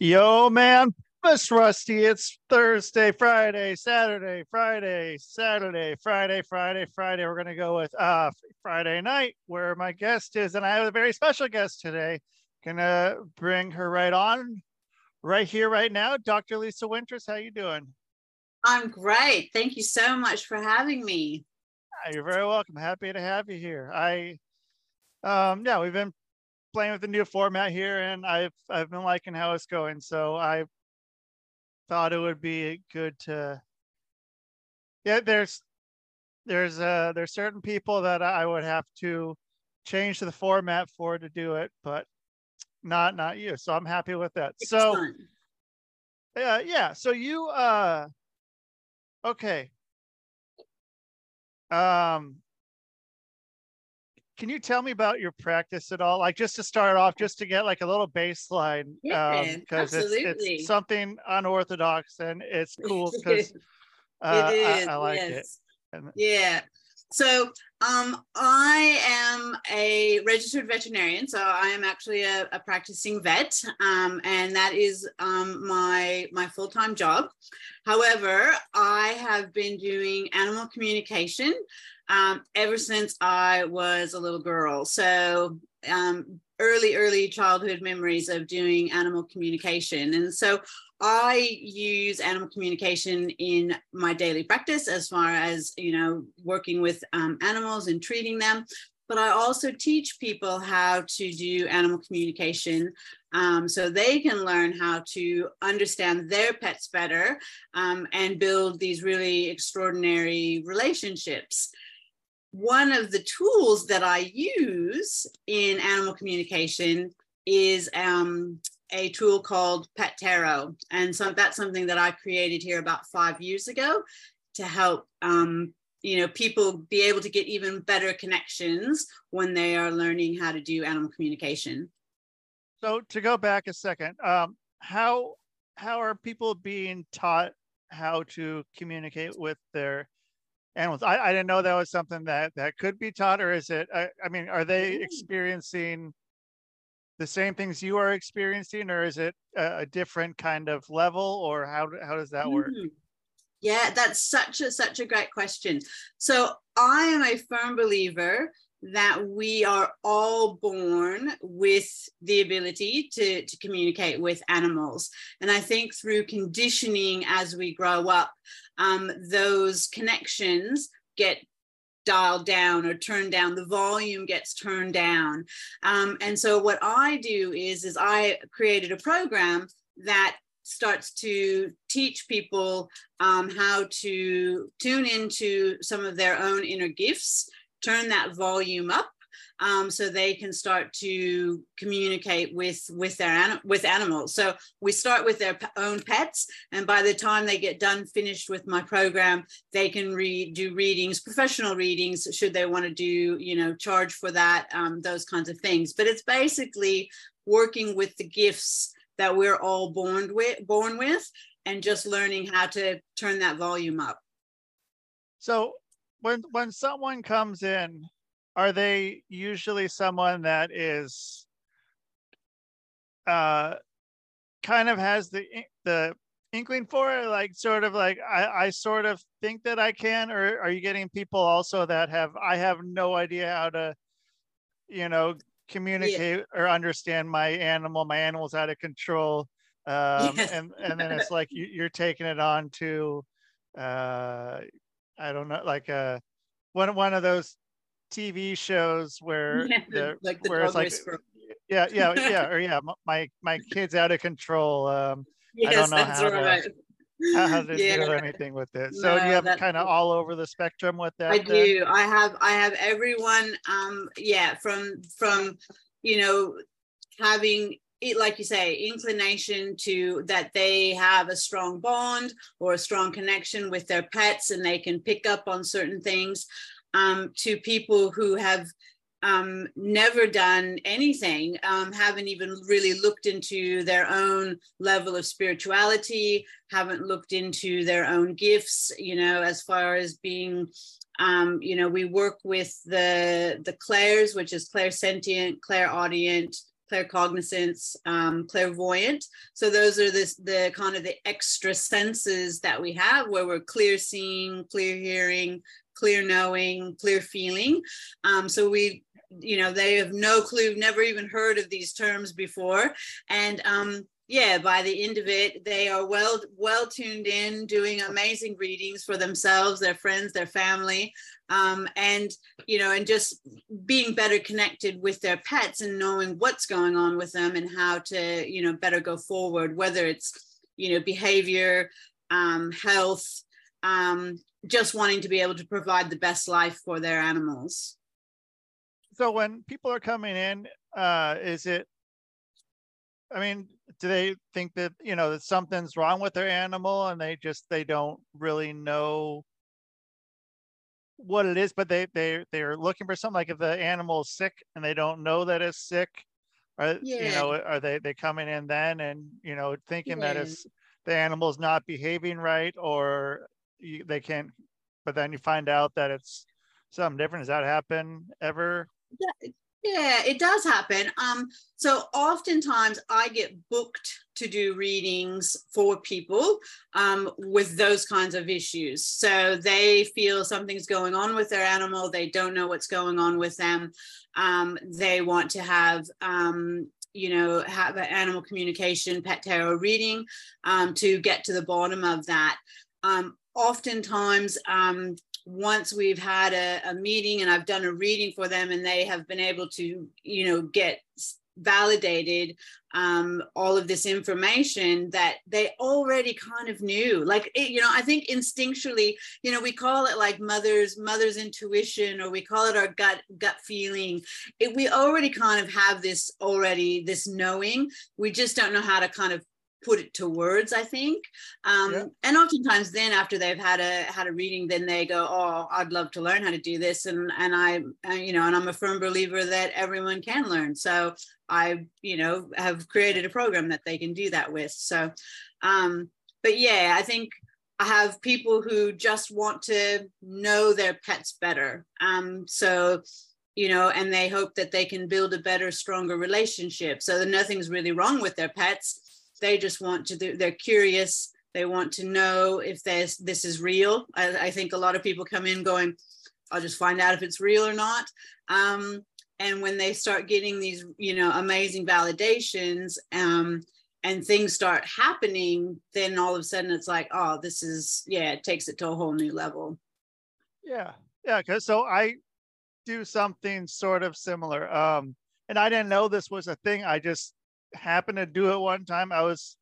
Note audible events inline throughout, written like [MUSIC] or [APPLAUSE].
Yo, man, Miss Rusty. It's Thursday, Friday, Saturday, Friday, Saturday, Friday, Friday, Friday. We're gonna go with uh Friday night, where my guest is, and I have a very special guest today. Gonna bring her right on, right here, right now. Dr. Lisa Winters, how you doing? I'm great. Thank you so much for having me. You're very welcome. Happy to have you here. I, um, yeah, we've been playing with the new format here, and I've I've been liking how it's going. So I thought it would be good to. Yeah, there's there's uh there's certain people that I would have to change the format for to do it, but not not you. So I'm happy with that. So yeah, yeah. So you uh okay. Um can you tell me about your practice at all? Like just to start off, just to get like a little baseline, yeah, because um, it's, it's something unorthodox and it's cool because [LAUGHS] uh, I, I, like yes. it. yeah. So um, I am a registered veterinarian. So I am actually a, a practicing vet, um, and that is um, my my full time job. However, I have been doing animal communication um, ever since I was a little girl. So um, early, early childhood memories of doing animal communication. And so I use animal communication in my daily practice as far as, you know, working with um, animals and treating them. But I also teach people how to do animal communication um, so they can learn how to understand their pets better um, and build these really extraordinary relationships one of the tools that I use in animal communication is um, a tool called Pet Tarot. And so that's something that I created here about five years ago to help um, you know people be able to get even better connections when they are learning how to do animal communication. So to go back a second, um, how how are people being taught how to communicate with their animals. I, I didn't know that was something that that could be taught, or is it? I, I mean, are they experiencing the same things you are experiencing, or is it a, a different kind of level, or how how does that work? Mm-hmm. Yeah, that's such a such a great question. So I am a firm believer that we are all born with the ability to, to communicate with animals. And I think through conditioning as we grow up, um, those connections get dialed down or turned down the volume gets turned down. Um, and so what i do is is i created a program that starts to teach people um, how to tune into some of their own inner gifts turn that volume up um, so they can start to communicate with with their with animals. So we start with their own pets, and by the time they get done finished with my program, they can read do readings, professional readings, should they want to do you know charge for that, um, those kinds of things. But it's basically working with the gifts that we're all born with, born with, and just learning how to turn that volume up. So when when someone comes in are they usually someone that is uh kind of has the the inkling for it like sort of like I, I sort of think that i can or are you getting people also that have i have no idea how to you know communicate yeah. or understand my animal my animal's out of control [LAUGHS] um and and then it's like you, you're taking it on to uh i don't know like a uh, one one of those TV shows where yeah, the, like the where it's like yeah yeah [LAUGHS] yeah or yeah my my kid's out of control um yes, I don't know how right. to how to yeah. do anything with it so no, you have kind of all over the spectrum with that I then? do I have I have everyone um yeah from from you know having it, like you say, inclination to that they have a strong bond or a strong connection with their pets and they can pick up on certain things um, to people who have um, never done anything, um, haven't even really looked into their own level of spirituality, haven't looked into their own gifts, you know, as far as being, um, you know, we work with the the clairs, which is clairsentient, clairaudient, claircognizance, um, clairvoyant. So those are this, the kind of the extra senses that we have where we're clear seeing, clear hearing, clear knowing, clear feeling. Um, so we, you know, they have no clue, never even heard of these terms before. And um, yeah, by the end of it, they are well well tuned in, doing amazing readings for themselves, their friends, their family, um, and you know, and just being better connected with their pets and knowing what's going on with them and how to you know better go forward, whether it's you know behavior, um, health, um, just wanting to be able to provide the best life for their animals. So when people are coming in, uh, is it? I mean, do they think that you know that something's wrong with their animal and they just they don't really know what it is but they they they're looking for something like if the animal is sick and they don't know that it's sick or yeah. you know are they they coming in then and you know thinking yeah. that it's the animal's not behaving right or you, they can't but then you find out that it's something different does that happen ever yeah, yeah, it does happen. Um, so oftentimes I get booked to do readings for people um, with those kinds of issues. So they feel something's going on with their animal, they don't know what's going on with them. Um, they want to have um, you know, have an animal communication pet tarot reading um, to get to the bottom of that. Um, oftentimes, um, once we've had a, a, meeting and I've done a reading for them and they have been able to, you know, get validated um, all of this information that they already kind of knew. Like, it, you know, I think instinctually, you know, we call it like mother's mother's intuition or we call it our gut gut feeling. It, we already kind of have this already, this knowing. We just don't know how to kind of put it to words i think. Um, yeah. and oftentimes then after they've had a had a reading then they go oh i'd love to learn how to do this. And and i you know and i'm a firm believer that everyone can learn. So i you know have created a program that they can do that with. So um but yeah i think i have people who just want to know their pets better. Um so you know, and they hope that they can build a better, stronger relationship. So that nothing's really wrong with their pets they just want to do, they're curious. They want to know if this this is real. I, I, think a lot of people come in going i'll just find out if it's real or not. Um, and when they start getting these you know amazing validations um, and things start happening then all of a sudden it's like oh this is yeah it takes it to a whole new level. Yeah. Yeah because so i do something sort of similar. Um and i didn't know this was a thing. I just happened to do it one time. I was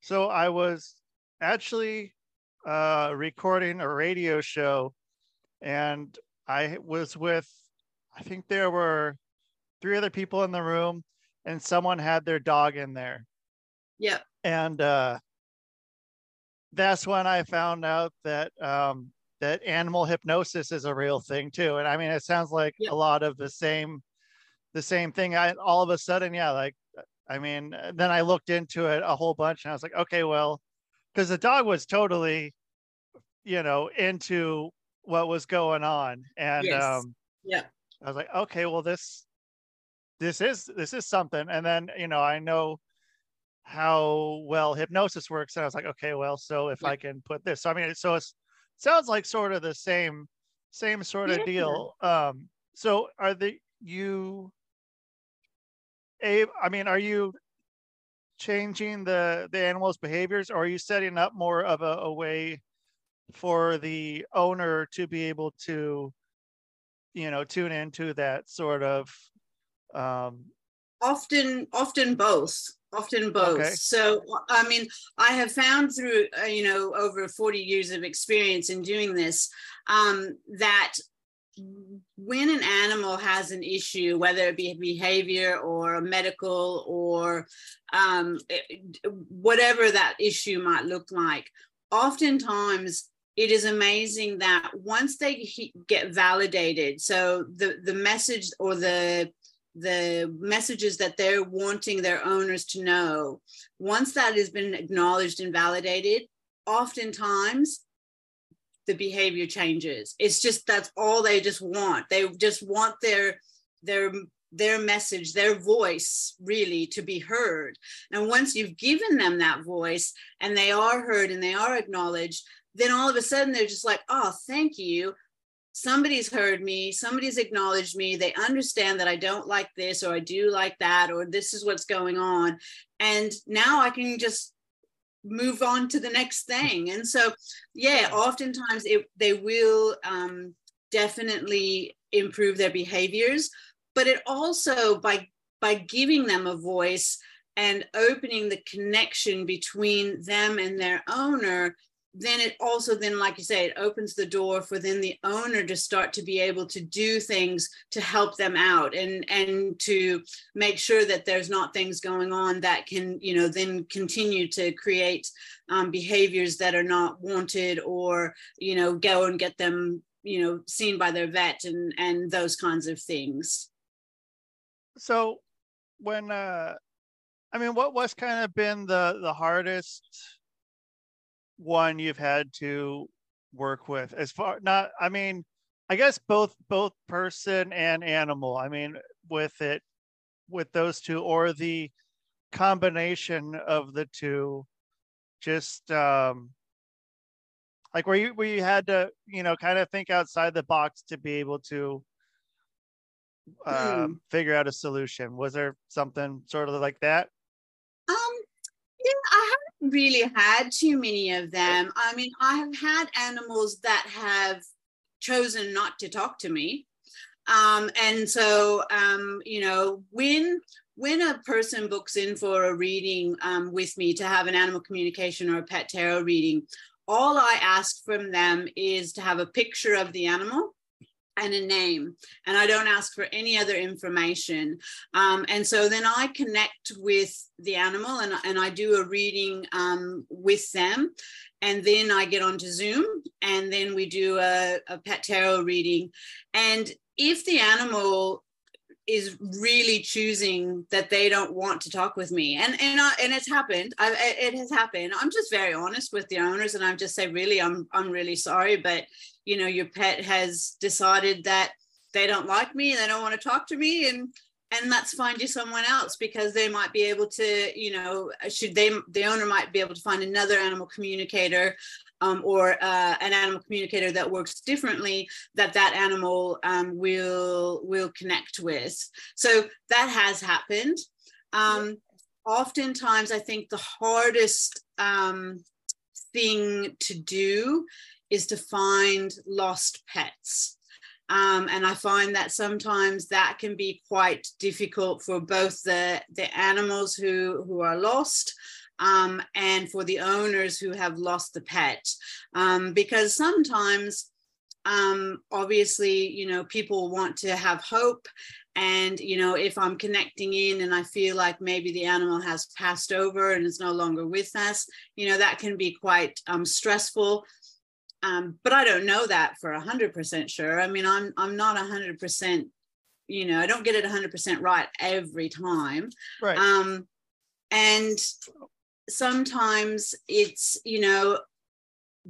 so I was actually uh, recording a radio show, and I was with I think there were three other people in the room, and someone had their dog in there. Yeah. And uh, that's when I found out that um, that animal hypnosis is a real thing too. And I mean, it sounds like a lot of the same the same thing. I all of a sudden, yeah, like I mean, uh, then I looked into it a whole bunch and I was like, okay, well, because the dog was totally, you know, into what was going on. And yes. um, yeah, I was like, okay, well, this, this is, this is something. And then, you know, I know how well hypnosis works. And I was like, okay, well, so if yeah. I can put this, so I mean, so it sounds like sort of the same, same sort of yeah. deal. Um, so are the, you Abe, I mean, are you changing the the animal's behaviors, or are you setting up more of a, a way for the owner to be able to, you know, tune into that sort of? Um, often, often both. Often both. Okay. So, I mean, I have found through, uh, you know, over 40 years of experience in doing this, um, that when an animal has an issue, whether it be behavior or medical or um, whatever that issue might look like, oftentimes it is amazing that once they get validated, so the the message or the the messages that they're wanting their owners to know, once that has been acknowledged and validated, oftentimes the behavior changes. It's just that's all they just want. They just want their their their message, their voice really to be heard. And once you've given them that voice and they are heard and they are acknowledged, then all of a sudden they're just like, oh, thank you. Somebody's heard me, somebody's acknowledged me. They understand that I don't like this or I do like that or this is what's going on. And now I can just move on to the next thing. And so, yeah, oftentimes it, they will um, definitely improve their behaviors but it also by by giving them a voice and opening the connection between them and their owner then it also then like you say it opens the door for then the owner to start to be able to do things to help them out and and to make sure that there's not things going on that can you know then continue to create um, behaviors that are not wanted or you know go and get them you know seen by their vet and and those kinds of things. So when uh i mean what was kind of been the the hardest one you've had to work with as far not i mean i guess both both person and animal i mean with it with those two or the combination of the two just um like where you where you had to you know kind of think outside the box to be able to uh, mm. figure out a solution? Was there something sort of like that? Um, yeah, I haven't really had too many of them. I mean, I have had animals that have chosen not to talk to me. Um, and so, um, you know, when when a person books in for a reading um, with me to have an animal communication or a pet tarot reading, all I ask from them is to have a picture of the animal and a name and i don't ask for any other information. Um, and so then i connect with the animal and, and i do a reading um, with them and then i get onto zoom and then we do a, a pet tarot reading. And if the animal is really choosing that they don't want to talk with me and and I, and it's happened I, it has happened. I'm just very honest with the owners and i'm just say really i'm i'm really sorry but you know your pet has decided that they don't like me and they don't want to talk to me and and let's find you someone else because they might be able to you know should they the owner might be able to find another animal communicator um, or uh, an animal communicator that works differently that that animal um, will will connect with. So that has happened. Um, oftentimes i think the hardest um, thing to do is to find lost pets um, and I find that sometimes that can be quite difficult for both the, the animals who, who are lost um, and for the owners who have lost the pet. Um, because sometimes, um, obviously, you know, people want to have hope. And, you know, if I'm connecting in and I feel like maybe the animal has passed over and is no longer with us, you know, that can be quite um, stressful. Um, but I don't know that for a hundred percent sure. I mean, I'm I'm not a hundred percent, you know, I don't get it a hundred percent right every time. Right. Um, and sometimes it's you know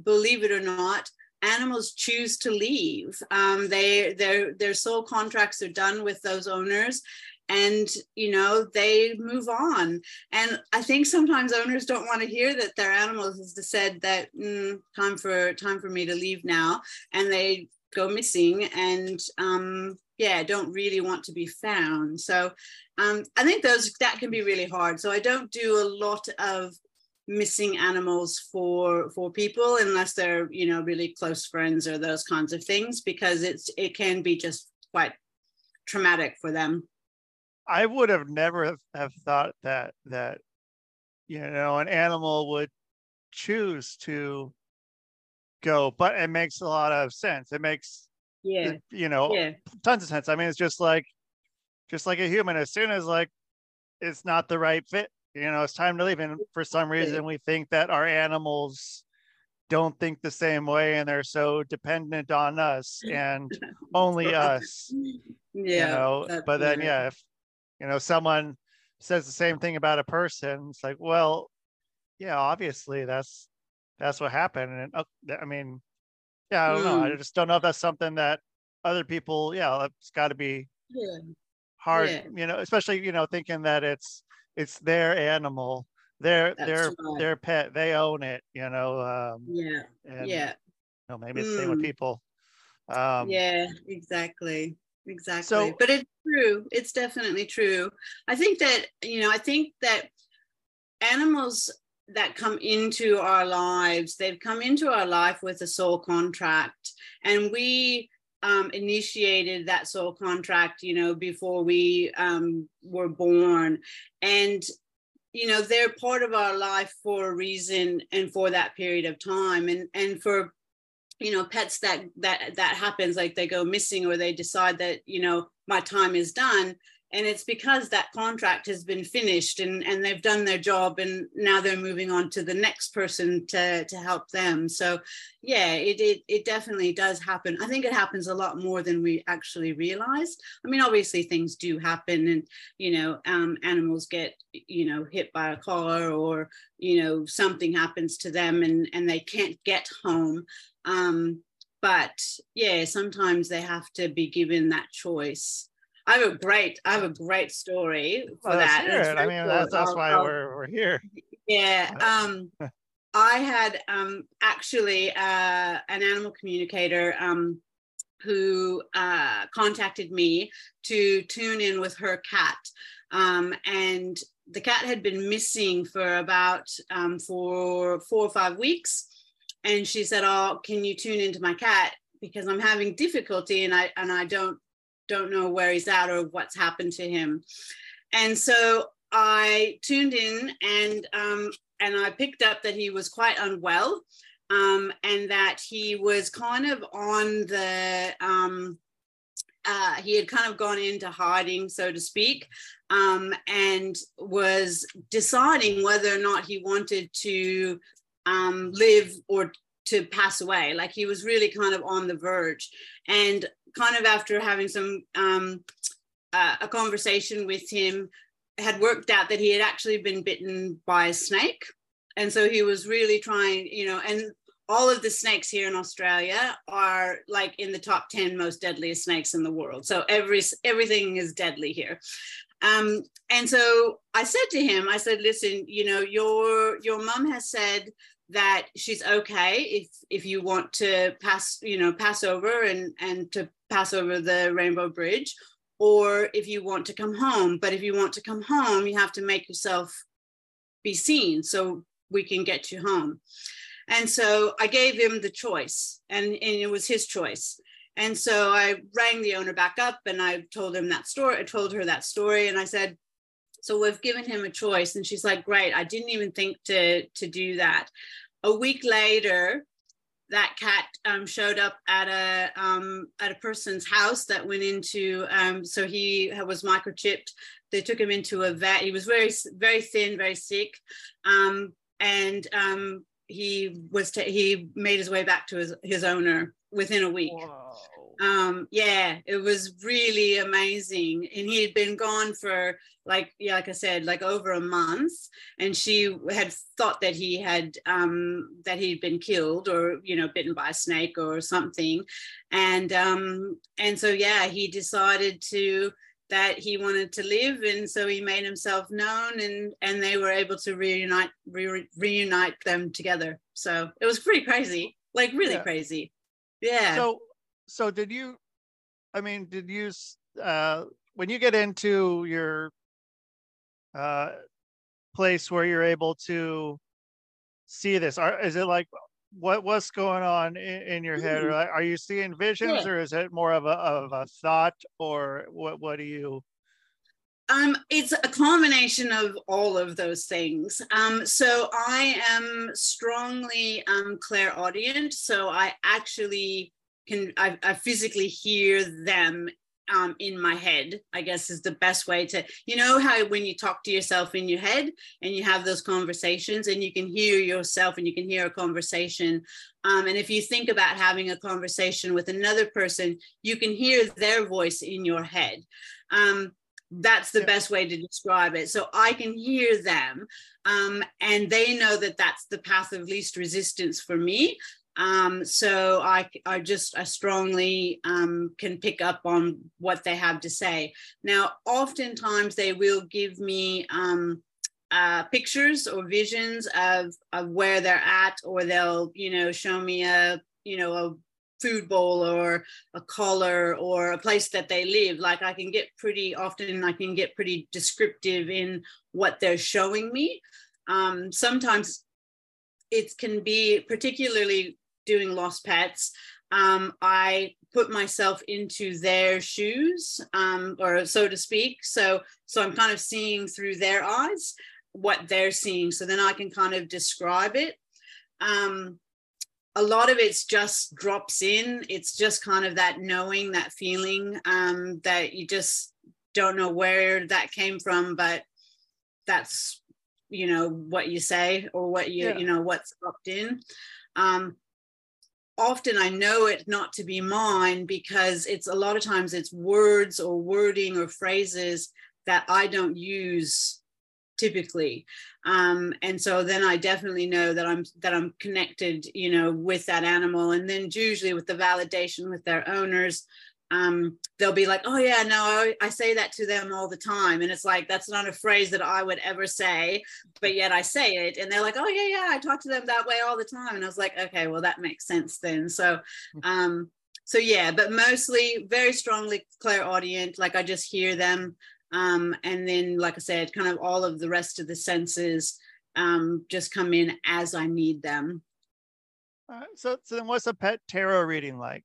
believe it or not animals choose to leave um, they their their soul contracts are done with those owners and you know they move on. And i think sometimes owners don't want to hear that their animals has said that mm, time for time for me to leave now and they go missing and um, yeah don't really want to be found. So um, i think those that can be really hard. So i don't do a lot of missing animals for for people unless they're you know really close friends or those kinds of things because it's it can be just quite traumatic for them i would have never have thought that that you know an animal would choose to go but it makes a lot of sense. It makes yeah. you know yeah. tons of sense. I mean it's just like just like a human as soon as like it's not the right fit you know it's time to leave. And for some reason we think that our animals don't think the same way and they're so dependent on us [LAUGHS] and only [LAUGHS] us yeah you know but then yeah if you know someone says the same thing about a person it's like well yeah obviously that's that's what happened and oh, i mean yeah i don't mm. know i mm. just don't know if that's something that other people yeah it's got to be yeah hard, Yeah. you know, especially you know thinking that it's it's their animal, their That's their right. their pet, they own it, you know. Um, Yeah, and, yeah, You know, maybe it's the same with Mm. people. Um, yeah, exactly. Exactly. So- but it's true. It's definitely true. I think that, you know, I think that animals that come into our lives, they've come into our life with a soul contract. And we um, initiated that soul contract, you know, before we um, were born. And you know they're part of our life for a reason and for that period of time and and for you know pets that that that happens like they go missing or they decide that you know my time is done. And it's because that contract has been finished and and they've done their job and now they're moving on to the next person to to help them. So yeah it it, it definitely does happen. I think it happens a lot more than we actually realize. I mean obviously things do happen and you know um, animals get you know hit by a car or you know something happens to them and and they can't get home um, but yeah sometimes they have to be given that choice I have a great, I have a great story for well, that. I mean, that's that's I'll- why I'll- we're we're here. yeah. Um, [LAUGHS] I had um, actually uh, an animal communicator um, who uh, contacted me to tune in with her cat. Um, and the cat had been missing for about um, for four or five weeks. And she said, "Oh, can you tune into my cat because I'm having difficulty and I and I don't don't know where he's at or what's happened to him." And so I tuned in and um, and I picked up that he was quite unwell um, and that he was kind of on the um, uh, he had kind of gone into hiding, so to speak, um, and was deciding whether or not he wanted to um, live or to pass away. Like he was really kind of on the verge. And kind of after having some um, uh, a conversation with him, had worked out that he had actually been bitten by a snake. And so he was really trying, you know, and all of the snakes here in Australia are like in the top 10 most deadliest snakes in the world. So every everything is deadly here. Um, and so I said to him, I said, listen, you know, your your mom has said that she's okay if if you want to pass, you know, pass over and and to pass over the Rainbow Bridge, or if you want to come home. But if you want to come home, you have to make yourself be seen so we can get you home. And so I gave him the choice, and, and it was his choice. And so I rang the owner back up and I told him that story. I told her that story, and I said, "So we've given him a choice." And she's like, "Great! I didn't even think to to do that." A week later, that cat um, showed up at a um, at a person's house that went into. Um, so he was microchipped. They took him into a vet. He was very very thin, very sick, um, and um, he was t- he made his way back to his his owner within a week. Um, yeah, it was really amazing, and he had been gone for like yeah, like I said, like over a month, and she had thought that he had um, that he'd been killed or you know bitten by a snake or something, and um, and so yeah, he decided to that he wanted to live. And so he made himself known and and they were able to reunite re- reunite them together. So it was pretty crazy like really Yeah. crazy yeah So, so did you? I mean, did you? Uh, when you get into your uh, place where you're able to see this, are is it like what what's going on in, in your head? Or Mm. like, are you seeing visions, Yeah. or is it more of a of a thought, or what? What do you? Um, it's a combination of all of those things. Um, so I am strongly um, clairaudient. So I actually can, I, I physically hear them um, in my head, I guess is the best way to, you know, how when you talk to yourself in your head and you have those conversations and you can hear yourself and you can hear a conversation. Um, and if you think about having a conversation with another person, you can hear their voice in your head. Um, that's the best way to describe it. So I can hear them, um, and they know that that's the path of least resistance for me. Um, so I, I just I strongly um, can pick up on what they have to say. Now, oftentimes they will give me um, uh, pictures or visions of, of where they're at, or they'll, you know, show me a, you know, a food bowl or a collar or a place that they live. Like I can get pretty often, I can get pretty descriptive in what they're showing me. Um, sometimes it can be particularly doing lost pets. Um, I put myself into their shoes, um, or so to speak. So, so I'm kind of seeing through their eyes what they're seeing. So then I can kind of describe it. Um, a lot of it's just drops in. It's just kind of that knowing, that feeling um, that you just don't know where that came from, but that's you know what you say or what you yeah. you know what's dropped in. Um, often I know it not to be mine because it's a lot of times it's words or wording or phrases that I don't use typically. Um, and so then i definitely know that i'm that i'm connected you know with that animal. And then usually with the validation with their owners um, they'll be like oh yeah no I, I, say that to them all the time. And it's like that's not a phrase that i would ever say but yet i say it. And they're like oh yeah yeah i talk to them that way all the time. And i was like okay well that makes sense then. So um so yeah but mostly very strongly clairaudient like i just hear them um, and then, like I said, kind of all of the rest of the senses um, just come in as I need them. So, so then what's a pet tarot reading like?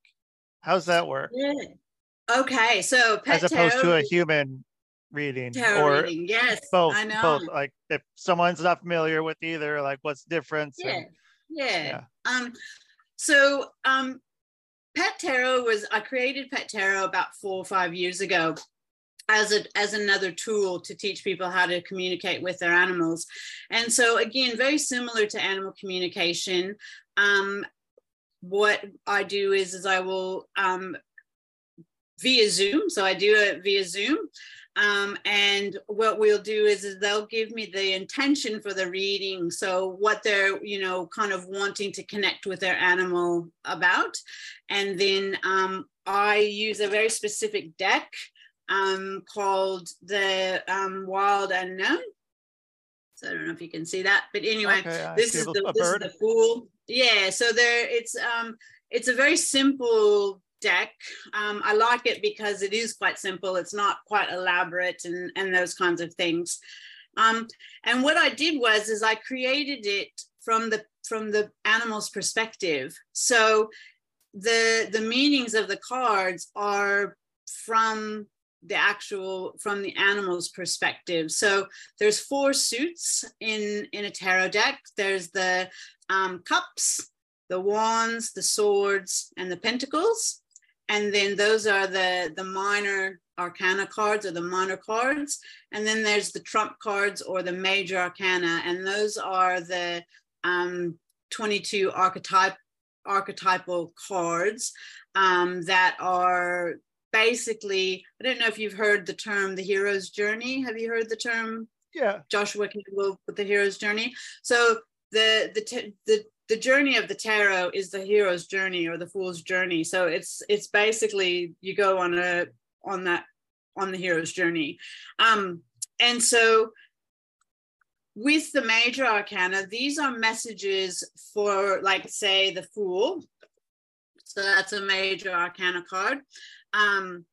How's that work? Yeah. Okay, so as opposed to a human reading tarot or reading, yes, both, I know. both. Like if someone's not familiar with either, like what's the difference? Yeah, and, yeah. yeah. Um, so um, Pet Tarot was I created Pet Tarot about four or five years ago, as a as another tool to teach people how to communicate with their animals. And so again very similar to animal communication um, what i do is is i will um, via zoom. So i do it via zoom. Um, and what we'll do is, is they'll give me the intention for the reading. So what they're you know kind of wanting to connect with their animal about. And then um, i use a very specific deck um, called the um, Wild Unknown. So I don't know if you can see that, but anyway, okay, this, is the, this is the Fool. Yeah, so there it's um it's a very simple deck. Um, I like it because it is quite simple. It's not quite elaborate and and those kinds of things. Um, and what I did was is I created it from the from the animal's perspective. So the the meanings of the cards are from the actual from the animal's perspective. So there's four suits in in a tarot deck. There's the um, cups the wands the swords and the pentacles. And then those are the the minor arcana cards or the minor cards. And then there's the trump cards or the major arcana. And those are the um, 22 archetype archetypal cards um, that are basically, I don't know if you've heard the term the hero's journey. Have you heard the term? Yeah. Joseph Campbell with the hero's journey. So the the the the journey of the tarot is the hero's journey or the fool's journey. So it's it's basically you go on a on that on the hero's journey. Um, and so with the major arcana, these are messages for, like, say, the fool. So that's a major arcana card um,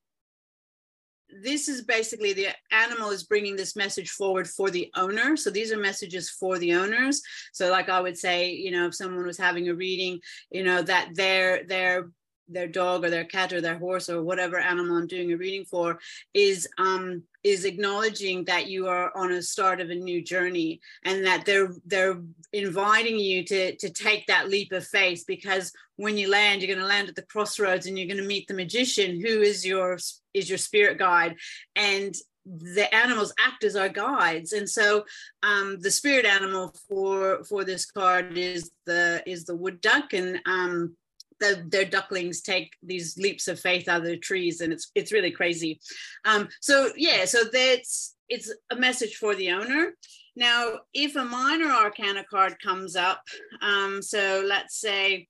this is basically the animal is bringing this message forward for the owner. So these are messages for the owners. So like I would say, you know, if someone was having a reading, you know, that their their their dog or their cat or their horse or whatever animal I'm doing a reading for is um is acknowledging that you are on a start of a new journey and that they're they're inviting you to to take that leap of faith because when you land you're going to land at the crossroads and you're going to meet the magician who is your is your spirit guide. And the animals act as our guides. And so um, the spirit animal for for this card is the is the wood duck. And um, the, their ducklings take these leaps of faith out of the trees and it's it's really crazy um, so yeah so that's it's a message for the owner now if a minor arcana card comes up um, so let's say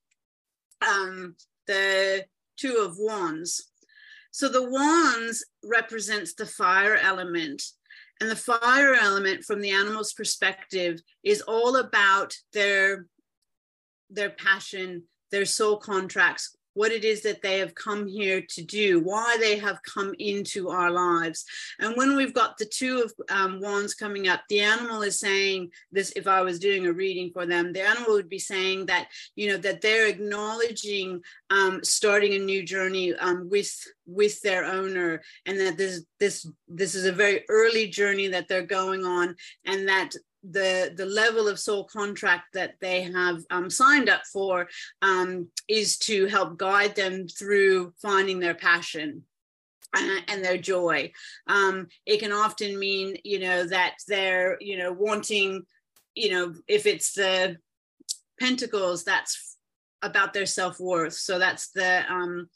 um, the two of wands. So the wands represents the fire element. And the fire element from the animal's perspective is all about their, their passion, their soul contracts, what it is that they have come here to do, why they have come into our lives. And when we've got the two of um, wands coming up, the animal is saying this, if I was doing a reading for them, the animal would be saying that, you know, that they're acknowledging um, starting a new journey um, with with their owner and that this this this is a very early journey that they're going on and that the the level of soul contract that they have um, signed up for um, is to help guide them through finding their passion and their joy. Um, it can often mean you know that they're you know wanting you know if it's the pentacles that's about their self-worth. So that's the um,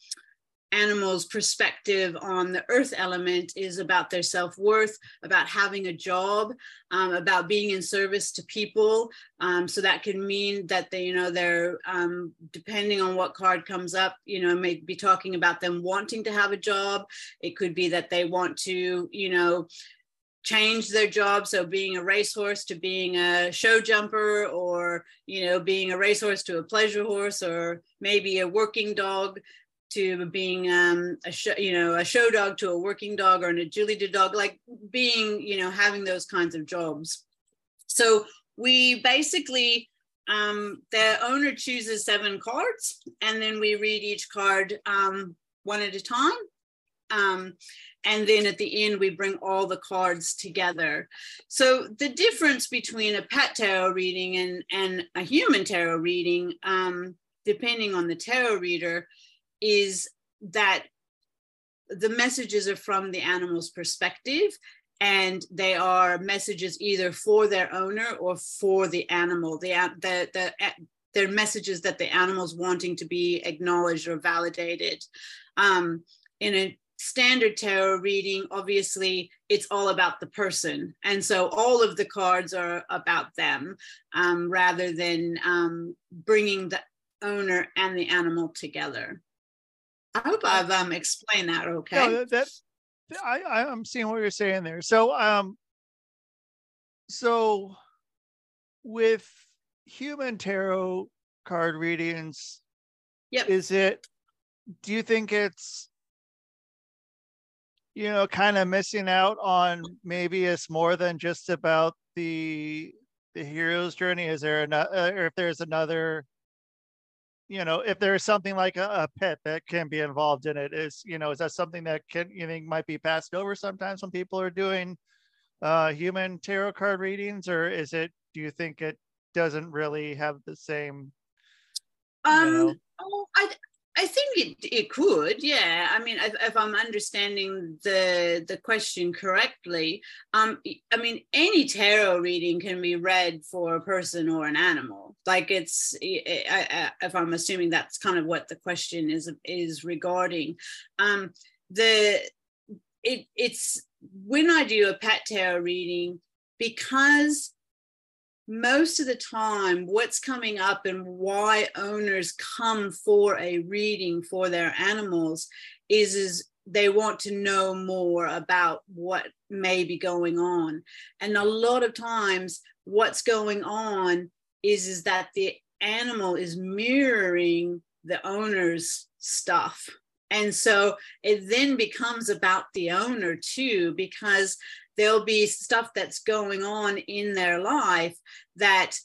animals' perspective on the earth element is about their self-worth about having a job um, about being in service to people. Um, so that can mean that they you know they're um, depending on what card comes up you know may be talking about them wanting to have a job. It could be that they want to you know change their job. So being a racehorse to being a show jumper or you know being a racehorse to a pleasure horse or maybe a working dog to being um, a show, you know, a show dog to a working dog or an agility dog, like being, you know, having those kinds of jobs. So we basically, um, the owner chooses seven cards and then we read each card um, one at a time. Um, and then at the end, we bring all the cards together. So the difference between a pet tarot reading and, and a human tarot reading, um, depending on the tarot reader, is that the messages are from the animal's perspective and they are messages either for their owner or for the animal. The the, the they're messages that the animal's wanting to be acknowledged or validated. Um, in a standard tarot reading obviously it's all about the person. And so all of the cards are about them um, rather than um, bringing the owner and the animal together I hope I've um, explained that okay. No, that, that I, I'm seeing what you're saying there. So um so with human tarot card readings, yep. is it do you think it's you know kind of missing out on maybe it's more than just about the the hero's journey is there another uh, or if there's another you know, if there's something like a, a, pet that can be involved in it, is you know, is that something that can you think might be passed over sometimes when people are doing uh, human tarot card readings, or is it? Do you think it doesn't really have the same? Um, you know? oh, I I think it, it could, yeah. I mean, if, if, I'm understanding the the question correctly, um, I mean, any tarot reading can be read for a person or an animal. Like it's, I, I, if I'm assuming that's kind of what the question is is regarding. Um, the it it's when I do a pet tarot reading because most of the time what's coming up and why owners come for a reading for their animals is is they want to know more about what may be going on. And a lot of times what's going on is is that the animal is mirroring the owner's stuff. And so it then becomes about the owner too because there'll be stuff that's going on in their life that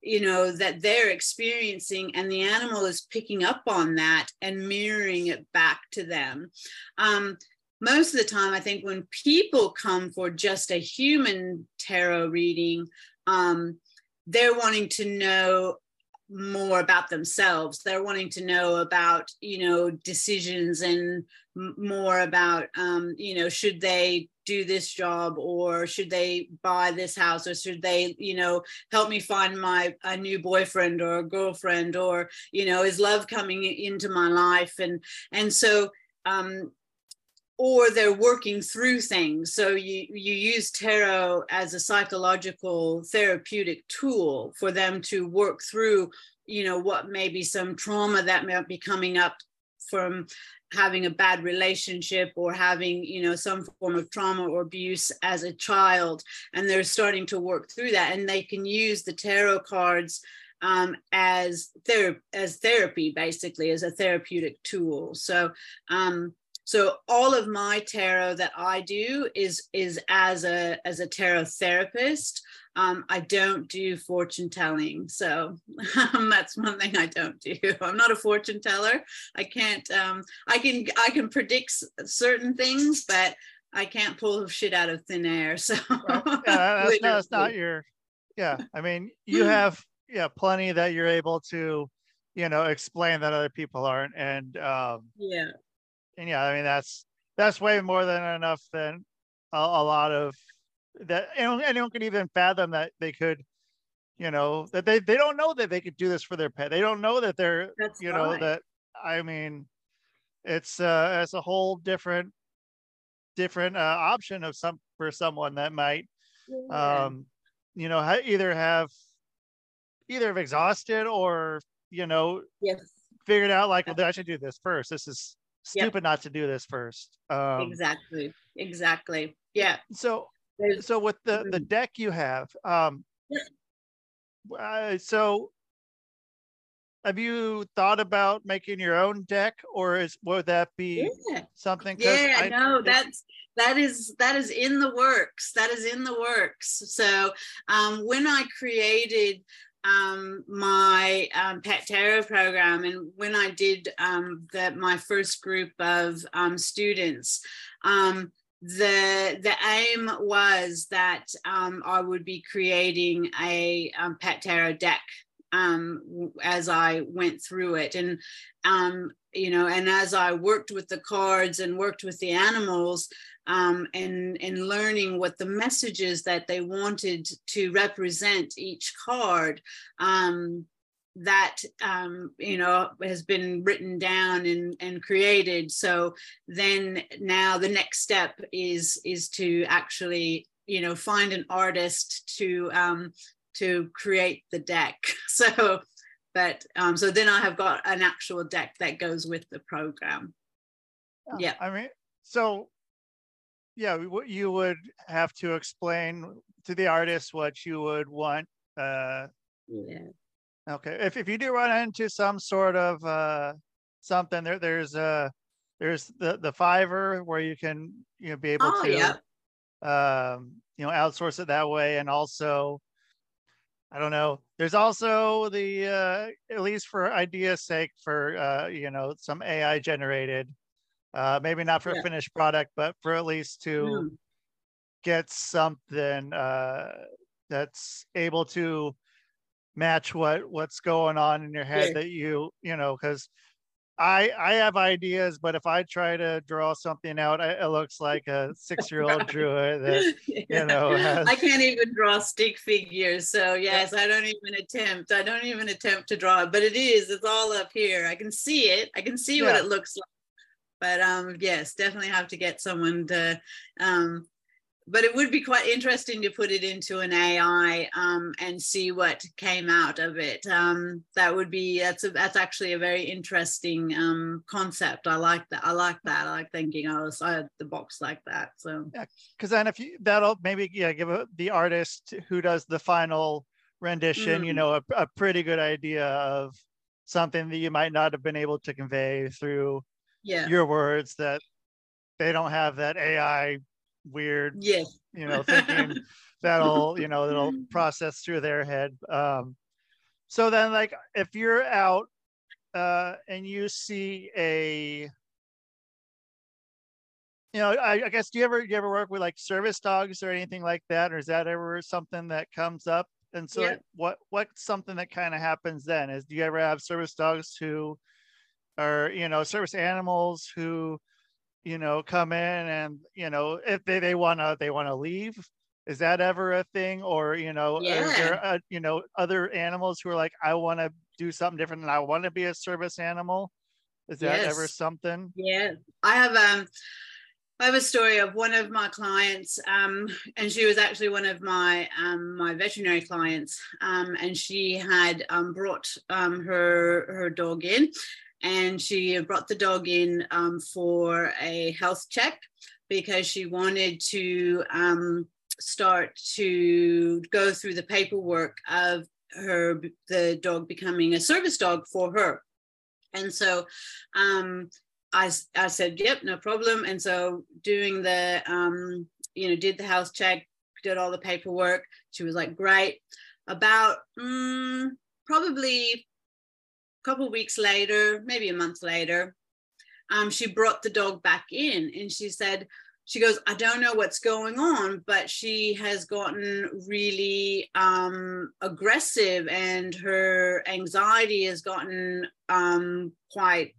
you know that they're experiencing and the animal is picking up on that and mirroring it back to them. Um, most of the time i think when people come for just a human tarot reading um, they're wanting to know more about themselves. They're wanting to know about you know decisions and more about um, you know should they do this job or should they buy this house or should they you know help me find my a new boyfriend or a girlfriend or you know is love coming into my life? And and so um or they're working through things. So you you use tarot as a psychological therapeutic tool for them to work through you know what maybe some trauma that might be coming up from having a bad relationship or having you know some form of trauma or abuse as a child and they're starting to work through that and they can use the tarot cards um, as ther- as therapy basically as a therapeutic tool. So um, so all of my tarot that i do is is as a as a tarot therapist um, I don't do fortune telling. So um, [LAUGHS] that's one thing I don't do. [LAUGHS] I'm not a fortune teller. I can't, um, I can, I can predict certain things, but I can't pull shit out of thin air. [LAUGHS] So right. yeah, that's, not, that's not your, yeah. I mean, you have, yeah, plenty that you're able to, you know, explain that other people aren't. And, um, yeah. And yeah, I mean, that's, that's way more than enough than a, a lot of that anyone, anyone can even fathom that they could you know that they they don't know that they could do this for their pet. They don't know that they're That's you know that i mean it's uh it's a whole different different uh, option of some for someone that might yeah. um you know ha- either have either have exhausted or you know yes. figured out like well i should do this first. This is stupid yep. not to do this first um exactly exactly yeah so so with the the mm-hmm. deck you have um uh, so have you thought about making your own deck or is would that be yeah. something yeah I, no that's that is that is in the works that is in the works so um when i created um, my um, pet tarot program. And when i did um, the, my first group of um, students um, the the aim was that um, I would be creating a pet tarot deck as I went through it, and you know, and as I worked with the cards and worked with the animals, um, and and learning what the messages that they wanted to represent each card. Um, that um, you know has been written down and, and created so then now the next step is is to actually you know find an artist to um, to create the deck [LAUGHS] so but um, so then i have got an actual deck that goes with the program yeah, yeah. i mean so yeah you would have to explain to the artist what you would want uh yeah Okay, if, if you do run into some sort of uh, something, there there's uh there's the the Fiverr where you can you know be able oh, to yeah. um, you know outsource it that way, and also I don't know. There's also the uh, at least for idea's sake for uh, you know some AI generated, uh, maybe not for yeah. a finished product, but for at least to mm. get something uh, that's able to match what what's going on in your head yeah. that you you know because I I have ideas, but if I try to draw something out, I, it looks like a [LAUGHS] six year old drew it. That, [LAUGHS] yeah. You know, has... I can't even draw stick figures. So yes, I don't even attempt. I don't even attempt to draw it, but it is. It's all up here. I can see it. I can see what it looks like. But um, yes, definitely have to get someone to um, but it would be quite interesting to put it into an AI um, and see what came out of it. Um, that would be that's a, that's actually a very interesting um, concept. I like that. I like that. I like thinking outside the box like that. So yeah, because then if you that'll maybe yeah give a, the artist who does the final rendition, mm. you know, a, a pretty good idea of something that you might not have been able to convey through yeah. your words that they don't have that AI weird, yeah, you know, thinking [LAUGHS] that'll, you know, that'll process through their head. Um, so then, like, if you're out uh, and you see a, you know, I, I guess do you ever do you ever work with like service dogs or anything like that, or is that ever something that comes up? And so, yeah. what what's something that kind of happens then? Is do you ever have service dogs who are you know service animals who you know, come in and, you know, if they, they want to, they want to leave. Is that ever a thing? Or, you know, yeah. is there, a, you know, other animals who are like, I want to do something different and I want to be a service animal? Is that yes. ever something? Yeah. I have, um, I have a story of one of my clients, um, and she was actually one of my um, my veterinary clients, um, and she had um, brought um, her her dog in, and she brought the dog in um, for a health check because she wanted to start to go through the paperwork of her the dog becoming a service dog for her, and so I, I said, yep, no problem. And so doing the, um, you know, did the health check, did all the paperwork. She was like, great. About mm, probably a couple weeks later, maybe a month later, um, she brought the dog back in and she said, she goes, I don't know what's going on, but she has gotten really um, aggressive and her anxiety has gotten um, quite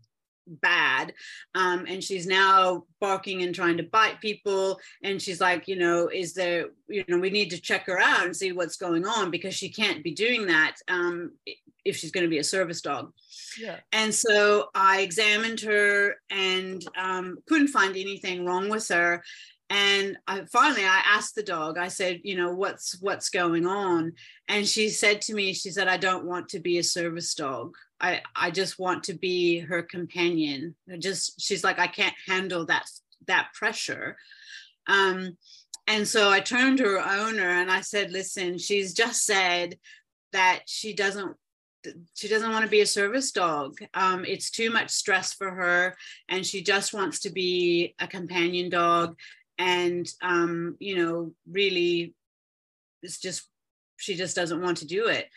bad. Um, and she's now barking and trying to bite people. And she's like you know is there you know we need to check her out and see what's going on because she can't be doing that um, if she's going to be a service dog. Yeah. And so i examined her and um, couldn't find anything wrong with her and I, finally i asked the dog i said you know what's what's going on and she said to me she said i don't want to be a service dog I, I just want to be her companion. I just she's like, I can't handle that that pressure. Um, and so I turned to her owner and I said, listen, she's just said that she doesn't she doesn't want to be a service dog. Um, it's too much stress for her, and she just wants to be a companion dog. And um, you know, really, it's just she just doesn't want to do it.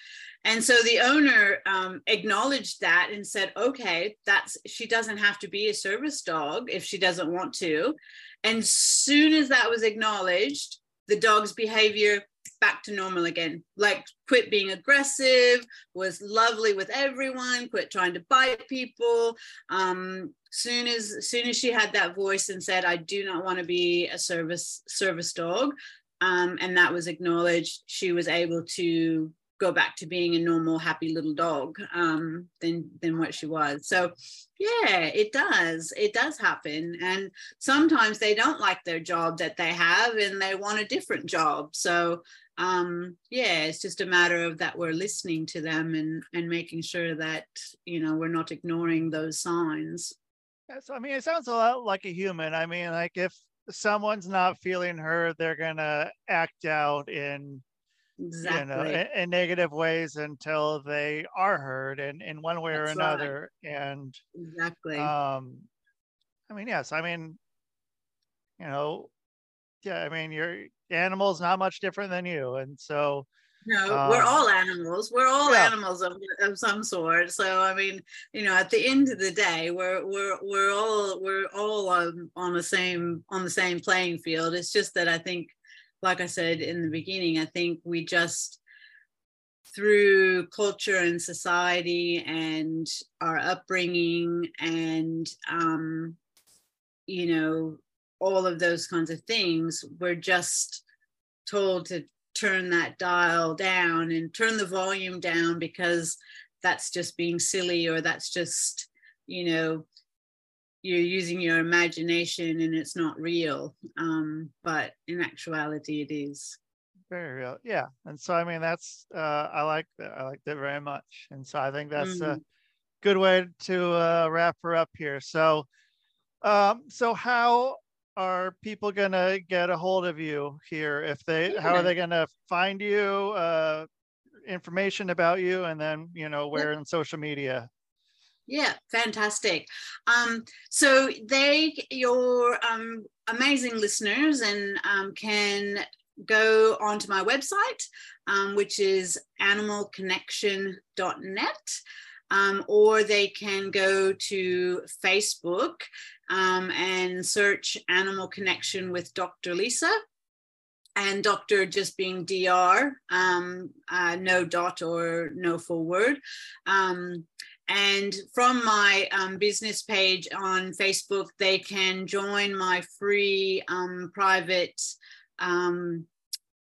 And so the owner um, acknowledged that and said, okay, that's she doesn't have to be a service dog if she doesn't want to. And soon as that was acknowledged, the dog's behavior back to normal again. Like quit being aggressive, was lovely with everyone, quit trying to bite people. Um, soon as soon as she had that voice and said, I do not want to be a service service dog, um, and that was acknowledged, she was able to go back to being a normal happy little dog um, than than what she was. So yeah it does. It does happen. And sometimes they don't like their job that they have and they want a different job. So um, yeah it's just a matter of that we're listening to them and and making sure that you know we're not ignoring those signs. So i mean it sounds a lot like a human. I mean like if someone's not feeling her they're gonna act out in exactly. you know, in, in, negative ways until they are heard in, in one way That's or another. Right. And exactly. Um, I mean, yes, I mean, you know, yeah, I mean, your animal's not much different than you. And so, no, um, we're all animals. We're all yeah. animals of, of some sort. So I mean, you know, at the end of the day, we're we're we're all we're all on, on the same on the same playing field. It's just that I think like I said in the beginning, I think we just through culture and society and our upbringing and um, you know all of those kinds of things we're just told to turn that dial down and turn the volume down because that's just being silly or that's just you know you're using your imagination and it's not real um, but in actuality it is. Very real yeah and so i mean that's uh, i like that i like that very much and so i think that's mm. a good way to uh, wrap her up here. So um, so how are people gonna get a hold of you here? If they yeah. how are they gonna find you uh, information about you and then you know where in social media yeah, fantastic. Um, so they, your um, amazing listeners, and um, can go onto my website, um, which is animalconnection.net, um, or they can go to Facebook um, and search Animal Connection with Dr. Lisa. And doctor just being DR, uh, no dot or no full word. And from my um, business page on Facebook, they can join my free um, private um,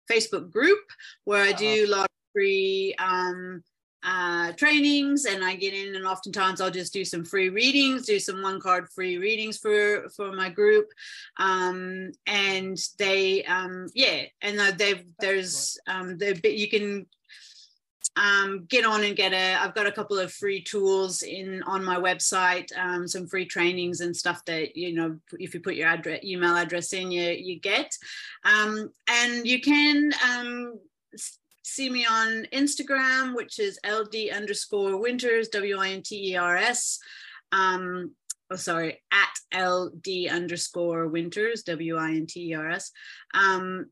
Facebook group where I do a lot of free um, uh, trainings. And I get in and oftentimes I'll just do some free readings, do some one card free readings for, for my group. Um, and they, um, yeah, and they've, there's, um, you can um, get on and get a i've got a couple of free tools in on my website um, some free trainings and stuff that you know if you put your address email address in you you get. Um, and you can um, see me on instagram which is ld underscore winters w-i-n-t-e-r-s um, oh sorry at ld underscore winters w-i-n-t-e-r-s um,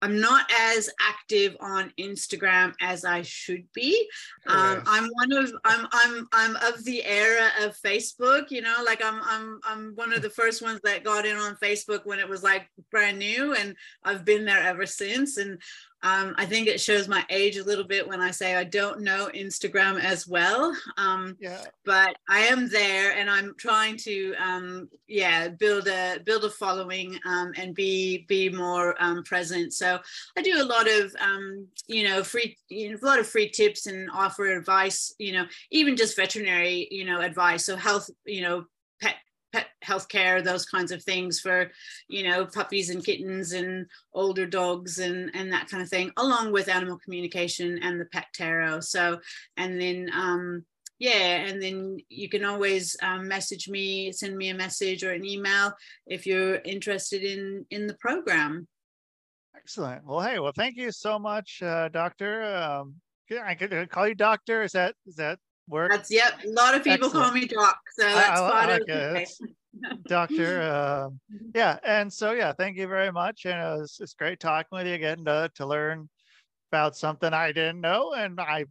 I'm not as active on Instagram as I should be. Um, I'm one of I'm I'm I'm of the era of Facebook. You know, like I'm I'm I'm one of the first ones that got in on Facebook when it was like brand new, and I've been there ever since. And um, I think it shows my age a little bit when I say I don't know Instagram as well. Um, yeah. But I am there, and I'm trying to, um, yeah, build a build a following um, and be be more um, present. So I do a lot of, um, you know, free, you know, a lot of free tips and offer advice. You know, even just veterinary, you know, advice. So health, you know, pet pet healthcare, those kinds of things for, you know, puppies and kittens and older dogs and and that kind of thing, along with animal communication and the pet tarot. So, and then um, yeah, and then you can always um, message me, send me a message or an email if you're interested in in the program. Excellent. Well, hey, well, thank you so much, uh, Doctor. Um, I could call you Doctor. Is that is that work? That's yep. A lot of people Excellent. call me Doc, so that's I, I like okay. Doctor. Uh, [LAUGHS] yeah, and so yeah, thank you very much, and it was, it's great talking with you again to to learn about something I didn't know, and I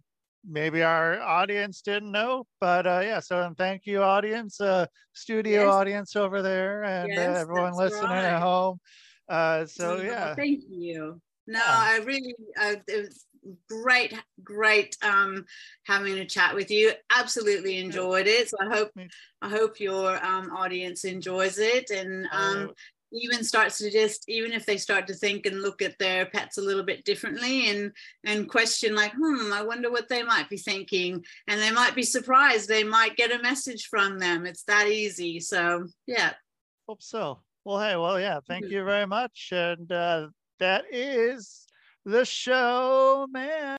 maybe our audience didn't know, but uh, yeah. So and thank you, audience, uh, studio yes. audience over there, and uh, yes, uh, everyone listening right. at home. Uh, so yeah, thank you. No. I really, uh, it was great, great um, having a chat with you. Absolutely enjoyed it. So I hope, I hope your um, audience enjoys it and um, even starts to just, even if they start to think and look at their pets a little bit differently and and question like, hmm, I wonder what they might be thinking, and they might be surprised. They might get a message from them. It's that easy. So yeah. Hope so. Well, hey, well, yeah, thank you very much. And uh, that is the show, man.